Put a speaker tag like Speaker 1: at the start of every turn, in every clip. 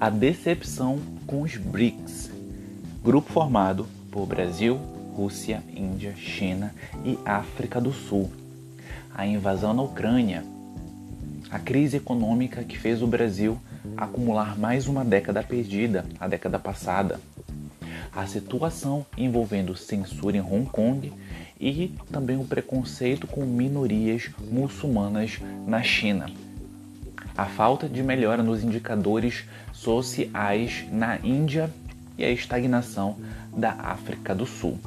Speaker 1: a decepção com os BRICS, grupo formado por Brasil, Rússia, Índia, China e África do Sul. A invasão na Ucrânia, a crise econômica que fez o Brasil acumular mais uma década perdida, a década passada. A situação envolvendo censura em Hong Kong e também o preconceito com minorias muçulmanas na China. A falta de melhora nos indicadores sociais na Índia e a estagnação da África do Sul.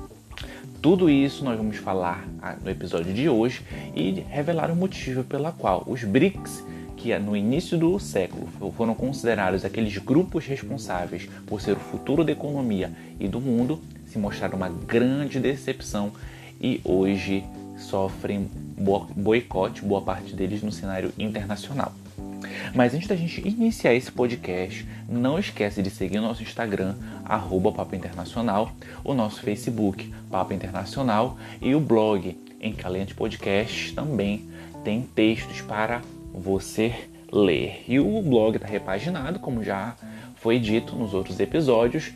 Speaker 1: Tudo isso nós vamos falar ah, no episódio de hoje e revelar o motivo pela qual os BRICS, que no início do século foram considerados aqueles grupos responsáveis por ser o futuro da economia e do mundo, se mostraram uma grande decepção e hoje sofrem boicote, boa parte deles no cenário internacional. Mas antes da gente iniciar esse podcast, não esquece de seguir o nosso Instagram, arroba Papo Internacional, o nosso Facebook, Papo Internacional, e o blog Encalente Podcast também tem textos para você ler. E o blog está repaginado, como já foi dito nos outros episódios,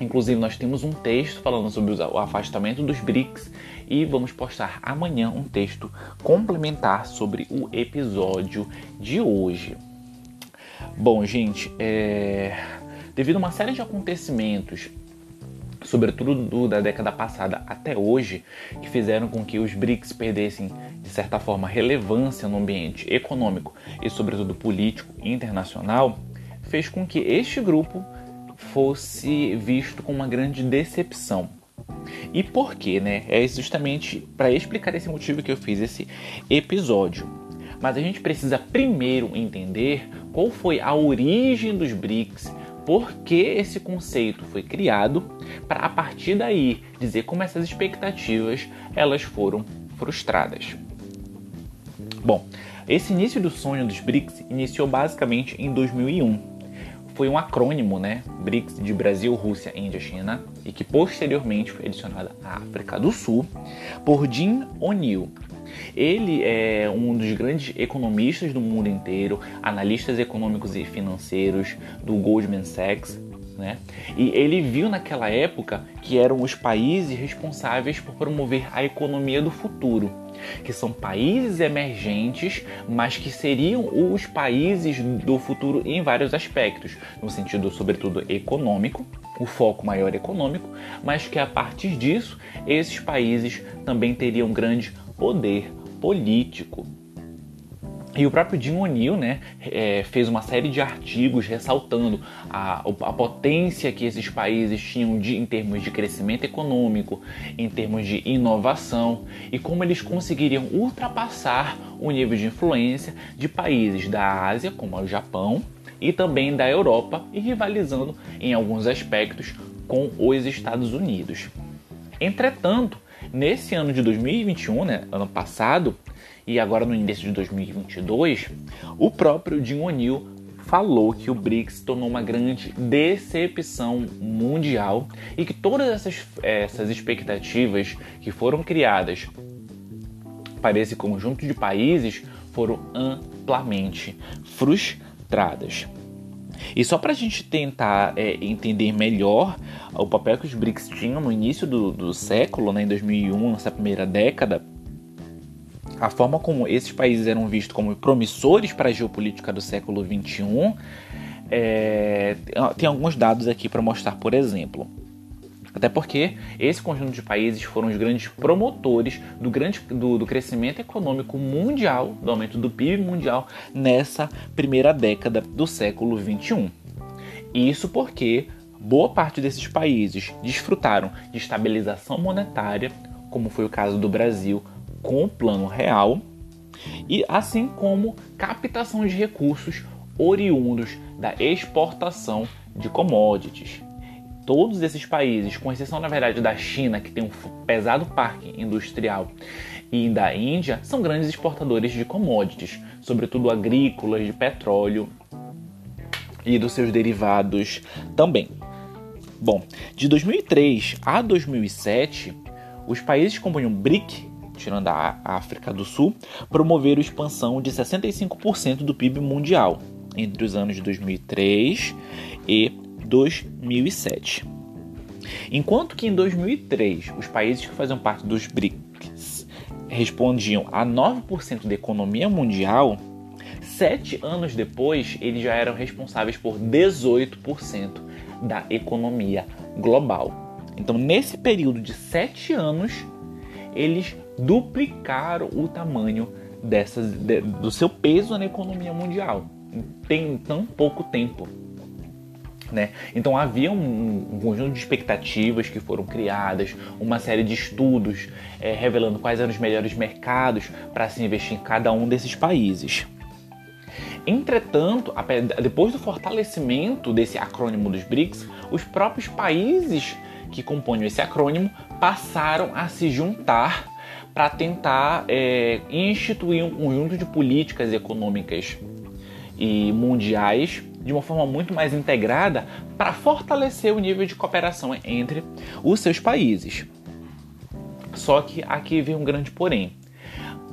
Speaker 1: Inclusive, nós temos um texto falando sobre o afastamento dos BRICS e vamos postar amanhã um texto complementar sobre o episódio de hoje. Bom, gente, é... devido a uma série de acontecimentos, sobretudo do, da década passada até hoje, que fizeram com que os BRICS perdessem, de certa forma, relevância no ambiente econômico e, sobretudo, político internacional, fez com que este grupo fosse visto com uma grande decepção. E por quê, né? É justamente para explicar esse motivo que eu fiz esse episódio. Mas a gente precisa primeiro entender qual foi a origem dos BRICS, por que esse conceito foi criado, para a partir daí dizer como essas expectativas elas foram frustradas. Bom, esse início do sonho dos BRICS iniciou basicamente em 2001 foi um acrônimo, né? BRICS de Brasil, Rússia, Índia, China, e que posteriormente foi adicionada à África do Sul por Jim O'Neill. Ele é um dos grandes economistas do mundo inteiro, analistas econômicos e financeiros do Goldman Sachs, né? E ele viu naquela época que eram os países responsáveis por promover a economia do futuro que são países emergentes, mas que seriam os países do futuro em vários aspectos, no sentido, sobretudo, econômico, o foco maior econômico, mas que a partir disso esses países também teriam grande poder político. E o próprio Jim O'Neill né, é, fez uma série de artigos ressaltando a, a potência que esses países tinham de, em termos de crescimento econômico, em termos de inovação e como eles conseguiriam ultrapassar o nível de influência de países da Ásia, como o Japão, e também da Europa, e rivalizando em alguns aspectos com os Estados Unidos. Entretanto, nesse ano de 2021, né, ano passado, e agora no início de 2022, o próprio Jim O'Neill falou que o BRICS tornou uma grande decepção mundial e que todas essas, essas expectativas que foram criadas para esse conjunto de países foram amplamente frustradas. E só para a gente tentar é, entender melhor o papel que os BRICS tinham no início do, do século, né, em 2001, nessa primeira década, a forma como esses países eram vistos como promissores para a geopolítica do século XXI, é, tem alguns dados aqui para mostrar, por exemplo. Até porque esse conjunto de países foram os grandes promotores do, grande, do, do, crescimento econômico mundial, do aumento do PIB mundial nessa primeira década do século XXI. Isso porque boa parte desses países desfrutaram de estabilização monetária, como foi o caso do Brasil com o plano real, e assim como captação de recursos oriundos da exportação de commodities. Todos esses países, com exceção na verdade da China, que tem um pesado parque industrial, e da Índia, são grandes exportadores de commodities, sobretudo agrícolas, de petróleo e dos seus derivados também. Bom, de 2003 a 2007, os países que compunham BRIC tirando a África do Sul, promoveram expansão de 65% do PIB mundial. entre os anos de 2003 e 2007. Enquanto que em 2003 os países que faziam parte dos BRICS respondiam a 9% da economia mundial, sete anos depois eles já eram responsáveis por 18% da economia global. Então, nesse período de sete anos, eles duplicaram o tamanho dessas, de, do seu peso na economia mundial. Tem tão pouco tempo. Né? Então havia um, um, conjunto de expectativas que foram criadas, uma série de estudos é, revelando quais eram os melhores mercados para se investir em cada um desses países. Entretanto, depois do fortalecimento desse acrônimo dos BRICS, os próprios países que compunham esse acrônimo passaram a se juntar para tentar é, instituir um conjunto de políticas econômicas e mundiais de uma forma muito mais integrada para fortalecer o nível de cooperação entre os seus países. Só que aqui vem um grande porém.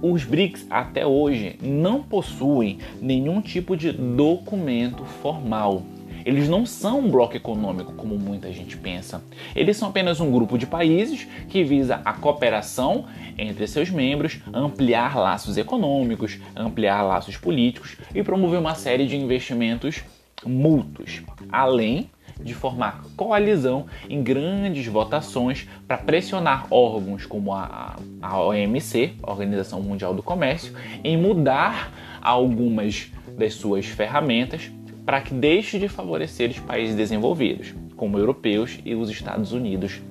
Speaker 1: Os BRICS até hoje não possuem nenhum tipo de documento formal eles não são um bloco econômico como muita gente pensa. Eles são apenas um grupo de países que visa a cooperação entre seus membros, ampliar laços econômicos, ampliar laços políticos e promover uma série de investimentos mútuos, além de formar coalizão em grandes votações para pressionar órgãos como a, a OMC, Organização Mundial do Comércio, em mudar algumas das suas ferramentas para que deixe de favorecer os países desenvolvidos, como europeus e os Estados Unidos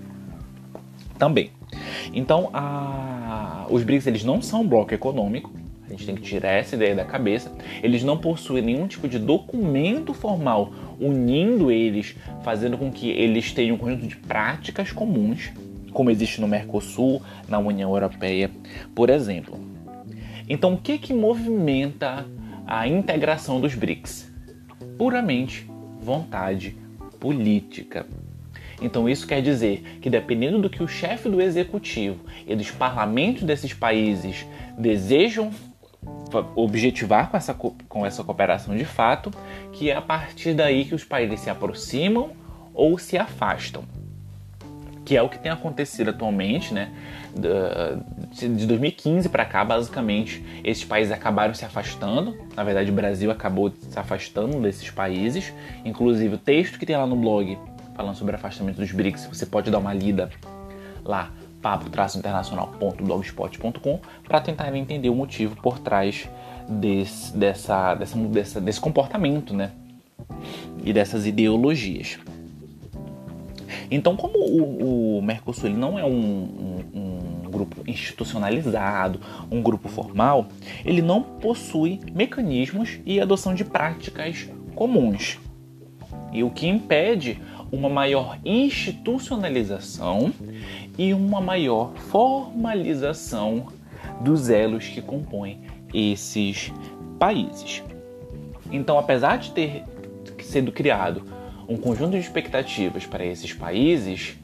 Speaker 1: também. Então, a... os BRICS eles não são um bloco econômico, a gente tem que tirar essa ideia da cabeça. Eles não possuem nenhum tipo de documento formal unindo eles, fazendo com que eles tenham um conjunto de práticas comuns, como existe no Mercosul, na União Europeia, por exemplo. Então, o que que movimenta a integração dos BRICS? Puramente vontade política. Então isso quer dizer que dependendo do que o chefe do executivo e dos parlamentos desses países desejam objetivar com essa, com essa cooperação de fato, que é a partir daí que os países se aproximam ou se afastam que é o que tem acontecido atualmente, né? De 2015 para cá, basicamente, esses países acabaram se afastando. Na verdade, o Brasil acabou se afastando desses países. Inclusive, o texto que tem lá no blog falando sobre afastamento dos BRICS, você pode dar uma lida lá, papo-internacional.blogspot.com, para tentar entender o motivo por trás desse, dessa, dessa, desse comportamento, né? E dessas ideologias. Então, como o, o Mercosul não é um, um, um, grupo institucionalizado, um grupo formal, ele não possui mecanismos e adoção de práticas comuns. E o que impede uma maior institucionalização e uma maior formalização dos elos que compõem esses países. Então, apesar de ter sido criado um conjunto de expectativas para esses países,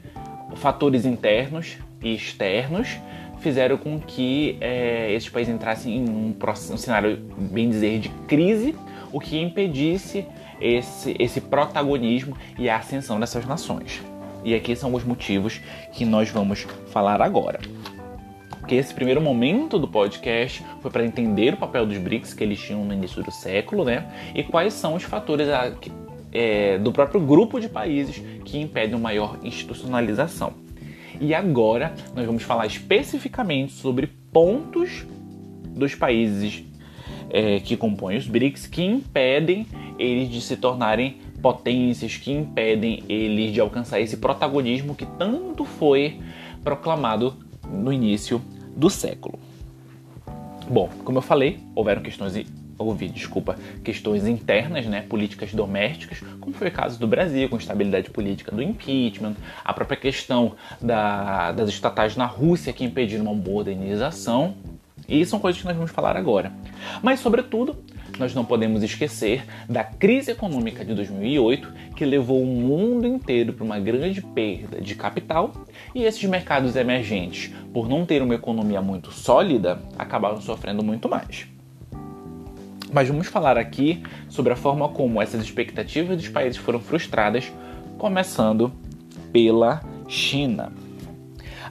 Speaker 1: fatores internos e externos fizeram com que é, esses países entrassem em um, um, cenário, bem dizer, de crise, o que impedisse esse, esse protagonismo e a ascensão dessas nações. E aqui são os motivos que nós vamos falar agora. Porque esse primeiro momento do podcast foi para entender o papel dos BRICS que eles tinham no início do século, né? E quais são os fatores é, do próprio grupo de países que impedem uma maior institucionalização. E agora nós vamos falar especificamente sobre pontos dos países é, que compõem os BRICS que impedem eles de se tornarem potências, que impedem eles de alcançar esse protagonismo que tanto foi proclamado no início do século. Bom, como eu falei, houveram questões houve, desculpa, questões internas, né, políticas domésticas, como foi o caso do Brasil, com estabilidade política do impeachment, a própria questão da, das estatais na Rússia que impediram uma modernização. E são coisas que nós vamos falar agora. Mas, sobretudo, nós não podemos esquecer da crise econômica de 2008, que levou o mundo inteiro para uma grande perda de capital, e esses mercados emergentes, por não ter uma economia muito sólida, acabaram sofrendo muito mais. Mas vamos falar aqui sobre a forma como essas expectativas dos países foram frustradas, começando pela China.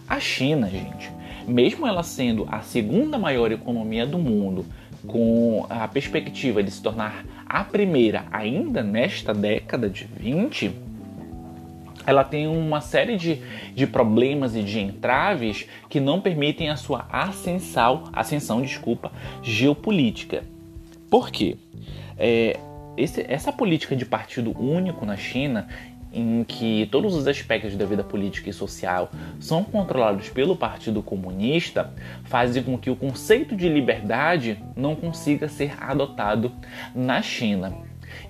Speaker 1: A China, gente, mesmo ela sendo a segunda maior economia do mundo, com a perspectiva de se tornar a primeira ainda nesta década de 20, ela tem uma série de, de problemas e de entraves que não permitem a sua ascensão, ascensão desculpa, geopolítica. Por quê? É, esse, essa política de partido único na China, em que todos os aspectos da vida política e social são controlados pelo Partido Comunista, faz com que o conceito de liberdade não consiga ser adotado na China.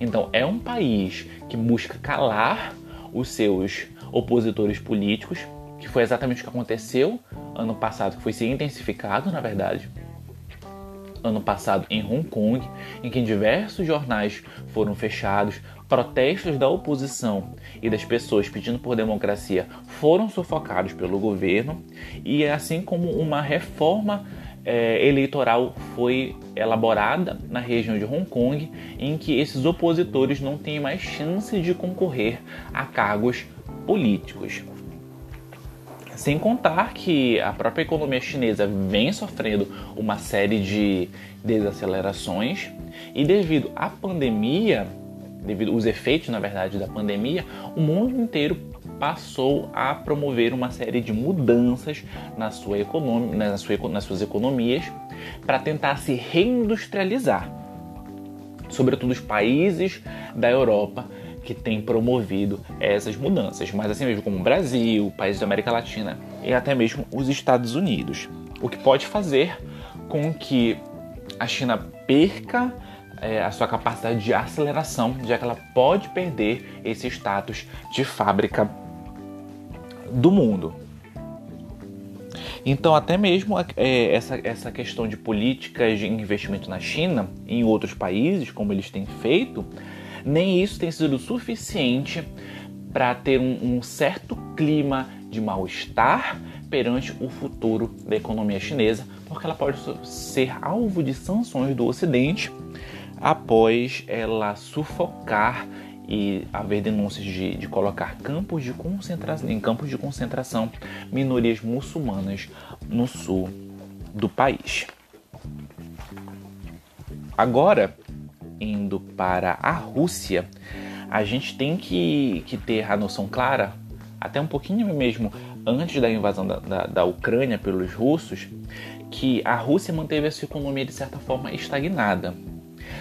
Speaker 1: Então, é um país que busca calar os seus opositores políticos, que foi exatamente o que aconteceu ano passado, que foi se intensificado, na verdade, ano passado em Hong Kong, em que diversos jornais foram fechados, protestos da oposição e das pessoas pedindo por democracia foram sufocados pelo governo, e assim como uma reforma é, eleitoral foi elaborada na região de Hong Kong, em que esses opositores não têm mais chance de concorrer a cargos políticos. Sem contar que a própria economia chinesa vem sofrendo uma série de desacelerações e devido à pandemia, devido aos efeitos, na verdade, da pandemia, o mundo inteiro passou a promover uma série de mudanças na sua economia, na sua, nas suas economias para tentar se reindustrializar. Sobretudo os países da Europa que têm promovido essas mudanças, mas assim mesmo como o Brasil, países da América Latina e até mesmo os Estados Unidos. O que pode fazer com que a China perca é, a sua capacidade de aceleração, já que ela pode perder esse status de fábrica do mundo. Então, até mesmo é, essa, essa questão de políticas de investimento na China e em outros países, como eles têm feito, nem isso tem sido suficiente para ter um, um certo clima de mal-estar perante o futuro da economia chinesa, porque ela pode ser alvo de sanções do Ocidente após ela sufocar e haver denúncias de, de colocar campos de concentração, em campos de concentração minorias muçulmanas no sul do país. Agora, indo para a Rússia, a gente tem que, que ter a noção clara, até um pouquinho mesmo antes da invasão da, da, da Ucrânia pelos russos, que a Rússia manteve a sua economia de certa forma estagnada.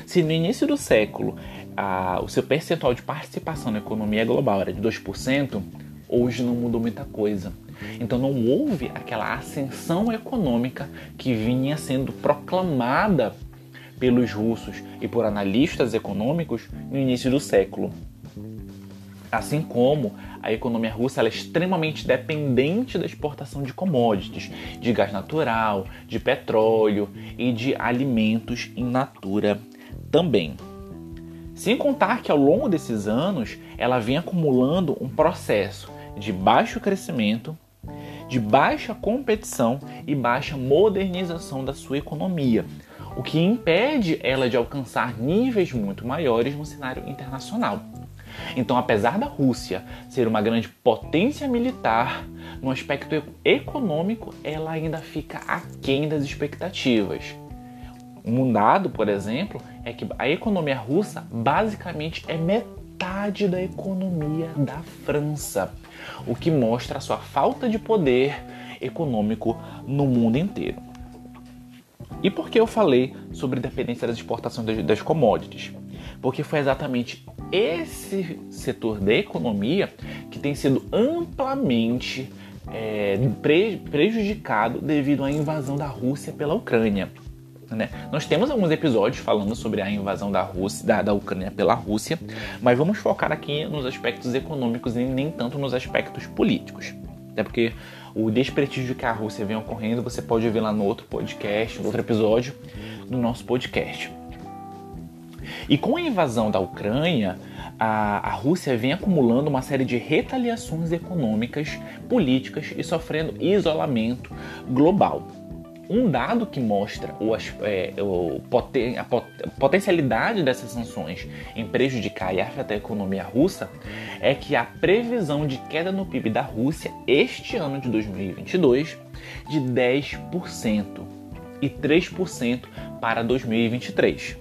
Speaker 1: Se no início do século a, o seu percentual de participação na economia global era de 2%, hoje não mudou muita coisa. Então não houve aquela ascensão econômica que vinha sendo proclamada pelos russos e por analistas econômicos no início do século. Assim como a economia russa é extremamente dependente da exportação de commodities, de gás natural, de petróleo e de alimentos in natura também. Sem contar que ao longo desses anos ela vem acumulando um processo de baixo crescimento, de baixa competição e baixa modernização da sua economia, o que impede ela de alcançar níveis muito maiores no cenário internacional. Então, apesar da Rússia ser uma grande potência militar, no aspecto econômico ela ainda fica aquém das expectativas. Um dado, por exemplo, é que a economia russa basicamente é metade da economia da França, o que mostra a sua falta de poder econômico no mundo inteiro. E por que eu falei sobre dependência das exportações das commodities? Porque foi exatamente esse setor da economia que tem sido amplamente é, prejudicado devido à invasão da Rússia pela Ucrânia. Né? Nós temos alguns episódios falando sobre a invasão da, Rússia, da, da Ucrânia pela Rússia, mas vamos focar aqui nos aspectos econômicos e nem tanto nos aspectos políticos. Até porque o desprestígio que a Rússia vem ocorrendo você pode ver lá no outro podcast, no outro episódio do nosso podcast. E com a invasão da Ucrânia, a, a Rússia vem acumulando uma série de retaliações econômicas, políticas e sofrendo isolamento global. Um dado que mostra o, é, o poten, a, pot, a potencialidade dessas sanções em prejudicar e afetar a economia russa é que a previsão de queda no PIB da Rússia este ano de 2022 de 10% e 3% para 2023.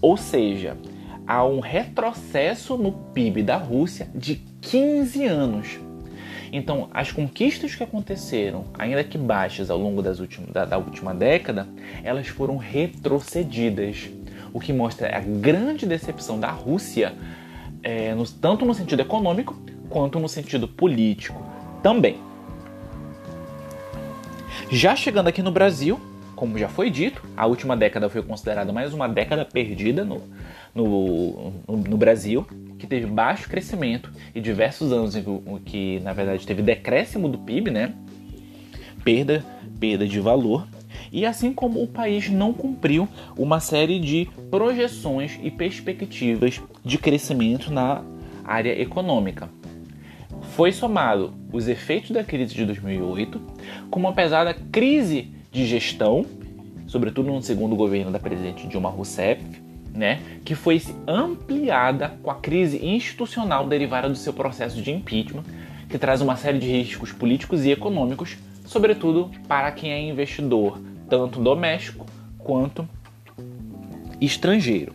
Speaker 1: Ou seja, há um retrocesso no PIB da Rússia de 15 anos. Então, as conquistas que aconteceram, ainda que baixas ao longo últimas, da, da última década, elas foram retrocedidas, o que mostra a grande decepção da Rússia, é, no, tanto no sentido econômico quanto no sentido político também. Já chegando aqui no Brasil, como já foi dito, a última década foi considerada mais uma década perdida no, no, no, Brasil, que teve baixo crescimento e diversos anos em que, na verdade, teve decréscimo do PIB, né? Perda, perda de valor. E assim como o país não cumpriu uma série de projeções e perspectivas de crescimento na área econômica. Foi somado os efeitos da crise de 2008 com uma pesada crise de gestão, sobretudo no segundo governo da presidente Dilma Rousseff, né, que foi ampliada com a crise institucional derivada do seu processo de impeachment, que traz uma série de riscos políticos e econômicos, sobretudo para quem é investidor, tanto doméstico quanto estrangeiro.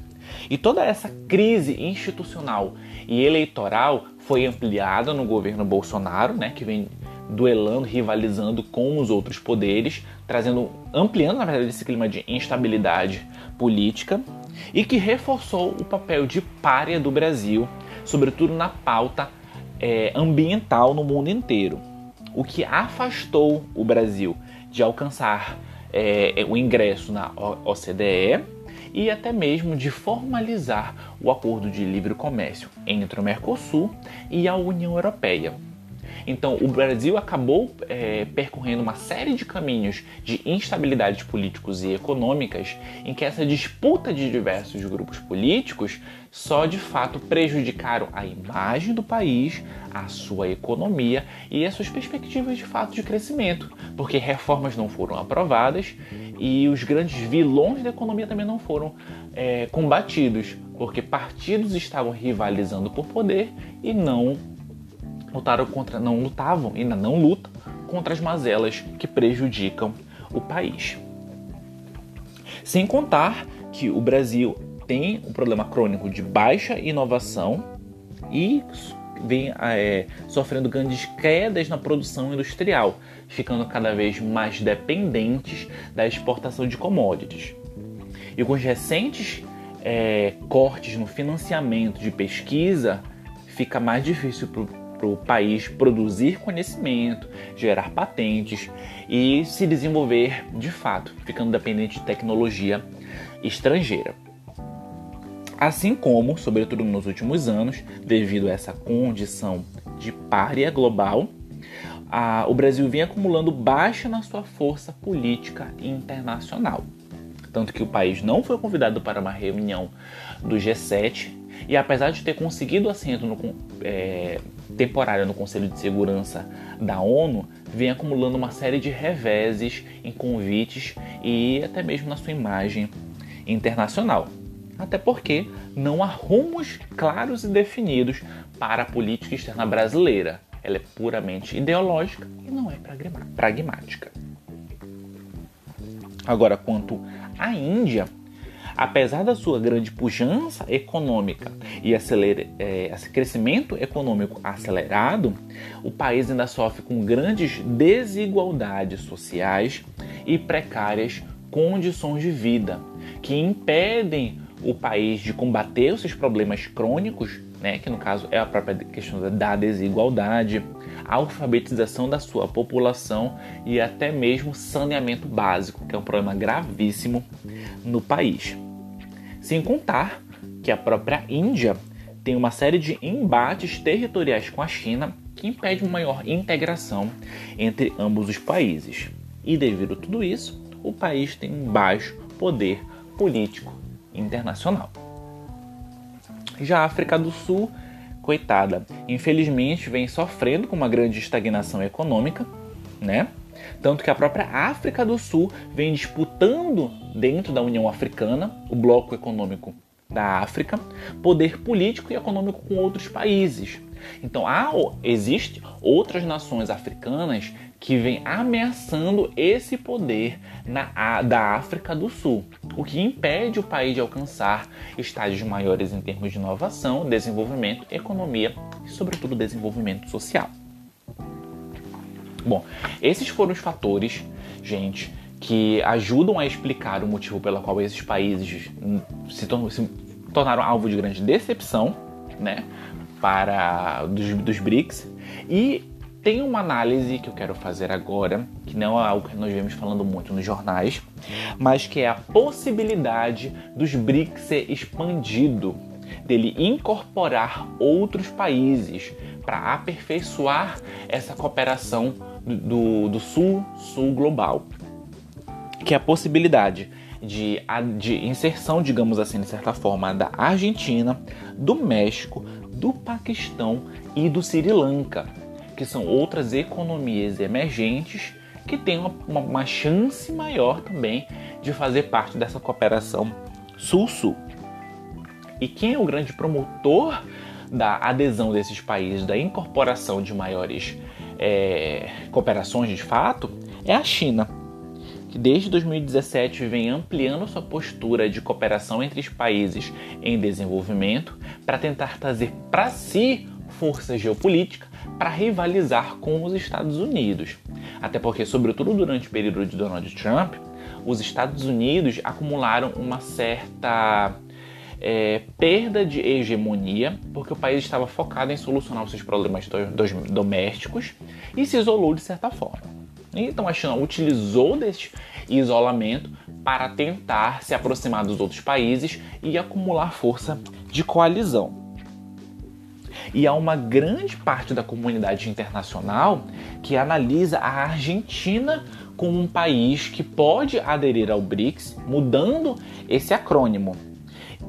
Speaker 1: E toda essa crise institucional e eleitoral foi ampliada no governo Bolsonaro, né, que vem duelando, rivalizando com os outros poderes, trazendo, ampliando na verdade esse clima de instabilidade política e que reforçou o papel de párea do Brasil, sobretudo na pauta é, ambiental no mundo inteiro, o que afastou o Brasil de alcançar é, o ingresso na OCDE e até mesmo de formalizar o acordo de livre comércio entre o Mercosul e a União Europeia. Então, o Brasil acabou é, percorrendo uma série de caminhos de instabilidades políticos e econômicas, em que essa disputa de diversos grupos políticos só de fato prejudicaram a imagem do país, a sua economia e as suas perspectivas de fato de crescimento, porque reformas não foram aprovadas e os grandes vilões da economia também não foram é, combatidos, porque partidos estavam rivalizando por poder e não lutaram contra, não lutavam, ainda não lutam contra as mazelas que prejudicam o país. Sem contar que o Brasil tem um problema crônico de baixa inovação e vem é, sofrendo grandes quedas na produção industrial, ficando cada vez mais dependentes da exportação de commodities. E com os recentes é, cortes no financiamento de pesquisa, fica mais difícil para para o país produzir conhecimento, gerar patentes e se desenvolver de fato, ficando dependente de tecnologia estrangeira. Assim como, sobretudo nos últimos anos, devido a essa condição de párea global, a, o Brasil vem acumulando baixa na sua força política internacional. Tanto que o país não foi convidado para uma reunião do G7 e apesar de ter conseguido assento no, é, temporário no Conselho de Segurança da ONU, vem acumulando uma série de reveses em convites e até mesmo na sua imagem internacional. Até porque não há rumos claros e definidos para a política externa brasileira. Ela é puramente ideológica e não é pragmática. Agora, quanto à Índia, Apesar da sua grande pujança econômica e acelera, é, crescimento econômico acelerado, o país ainda sofre com grandes desigualdades sociais e precárias condições de vida, que impedem o país de combater os seus problemas crônicos, né, que no caso é a própria questão da desigualdade, a alfabetização da sua população e até mesmo saneamento básico, que é um problema gravíssimo no país. Sem contar que a própria Índia tem uma série de embates territoriais com a China que impede uma maior integração entre ambos os países. E devido a tudo isso, o país tem um baixo poder político internacional. Já a África do Sul, coitada, infelizmente vem sofrendo com uma grande estagnação econômica, né? Tanto que a própria África do Sul vem disputando dentro da União Africana, o bloco econômico da África, poder político e econômico com outros países. Então há, existe outras nações africanas que vêm ameaçando esse poder na, da África do Sul, o que impede o país de alcançar estágios maiores em termos de inovação, desenvolvimento, economia e, sobretudo, desenvolvimento social. Bom, esses foram os fatores, gente, que ajudam a explicar o motivo pelo qual esses países se, tornam, se tornaram alvo de grande decepção, né, para dos, dos BRICS. E tem uma análise que eu quero fazer agora, que não é algo que nós vemos falando muito nos jornais, mas que é a possibilidade dos BRICS ser expandido, dele incorporar outros países para aperfeiçoar essa cooperação do, do sul-sul global. Que é a possibilidade de, de inserção, digamos assim, de certa forma, da Argentina, do México, do Paquistão e do Sri Lanka que são outras economias emergentes que têm uma, uma, uma chance maior também de fazer parte dessa cooperação sul-sul. E quem é o grande promotor da adesão desses países, da incorporação de maiores é, cooperações de fato, é a China, que desde 2017 vem ampliando sua postura de cooperação entre os países em desenvolvimento para tentar trazer para si força geopolítica para rivalizar com os Estados Unidos. Até porque, sobretudo durante o período de Donald Trump, os Estados Unidos acumularam uma certa é, perda de hegemonia, porque o país estava focado em solucionar os seus problemas do, dos, domésticos e se isolou de certa forma. Então a China utilizou deste isolamento para tentar se aproximar dos outros países e acumular força de coalizão. E há uma grande parte da comunidade internacional que analisa a Argentina como um país que pode aderir ao BRICS, mudando esse acrônimo.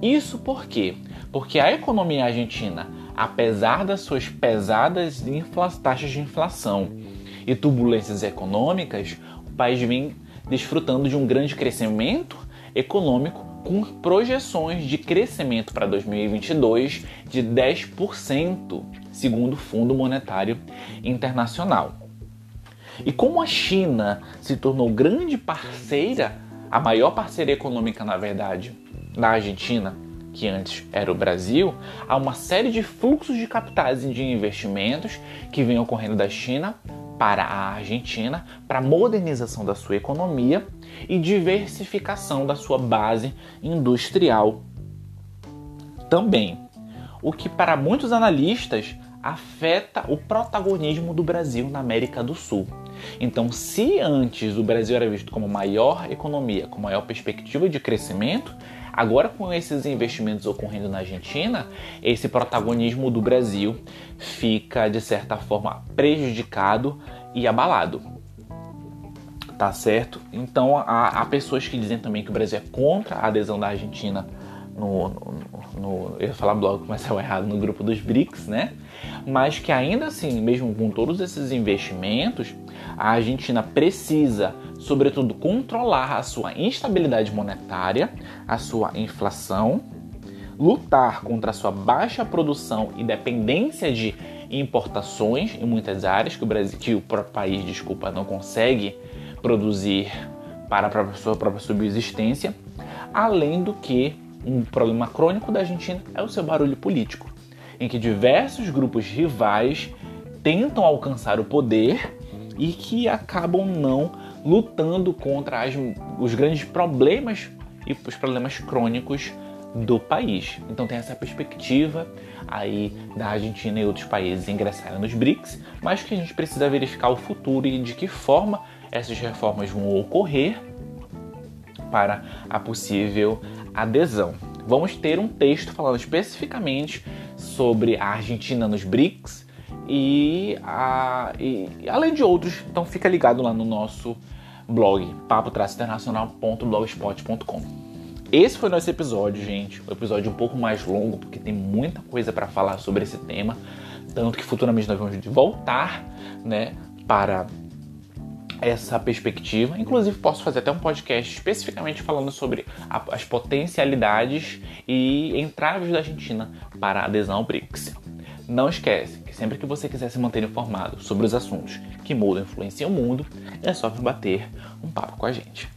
Speaker 1: Isso por quê? Porque a economia argentina, apesar das suas pesadas taxas de inflação e turbulências econômicas, o país vem desfrutando de um grande crescimento econômico com projeções de crescimento para 2022 de 10%, segundo o Fundo Monetário Internacional. E como a China se tornou grande parceira, a maior parceira econômica, na verdade, da Argentina, que antes era o Brasil, há uma série de fluxos de capitais e de investimentos que vêm ocorrendo da China para a Argentina para modernização da sua economia e diversificação da sua base industrial também. O que para muitos analistas afeta o protagonismo do Brasil na América do Sul. Então, se antes o Brasil era visto como maior economia, com maior perspectiva de crescimento, Agora, com esses investimentos ocorrendo na Argentina, esse protagonismo do Brasil fica, de certa forma, prejudicado e abalado. Tá certo? Então, há, há pessoas que dizem também que o Brasil é contra a adesão da Argentina no, no, no, eu ia falar blog, mas saiu errado, no grupo dos BRICS, né? Mas que ainda assim, mesmo com todos esses investimentos, a Argentina precisa, sobretudo, controlar a sua instabilidade monetária, a sua inflação, lutar contra a sua baixa produção e dependência de importações em muitas áreas que o Brasil, que o próprio país, desculpa, não consegue produzir para a sua própria subsistência, além do que um problema crônico da Argentina é o seu barulho político, em que diversos grupos rivais tentam alcançar o poder e que acabam não lutando contra as, os grandes problemas e os problemas crônicos do país. Então tem essa perspectiva aí da Argentina e outros países ingressarem nos BRICS, mas que a gente precisa verificar o futuro e de que forma essas reformas vão ocorrer para a possível adesão. Vamos ter um texto falando especificamente sobre a Argentina nos BRICS e, a, e além de outros, então fica ligado lá no nosso blog papo-internacional.blogspot.com. Esse foi nosso episódio, gente. Um episódio um pouco mais longo, porque tem muita coisa para falar sobre esse tema. Tanto que futuramente nós vamos voltar né, para essa perspectiva. Inclusive, posso fazer até um podcast especificamente falando sobre a, as potencialidades e entraves da Argentina para a adesão ao BRICS. Não esquece que sempre que você quiser se manter informado sobre os assuntos que mudam e influenciam o mundo, é só vir bater um papo com a gente.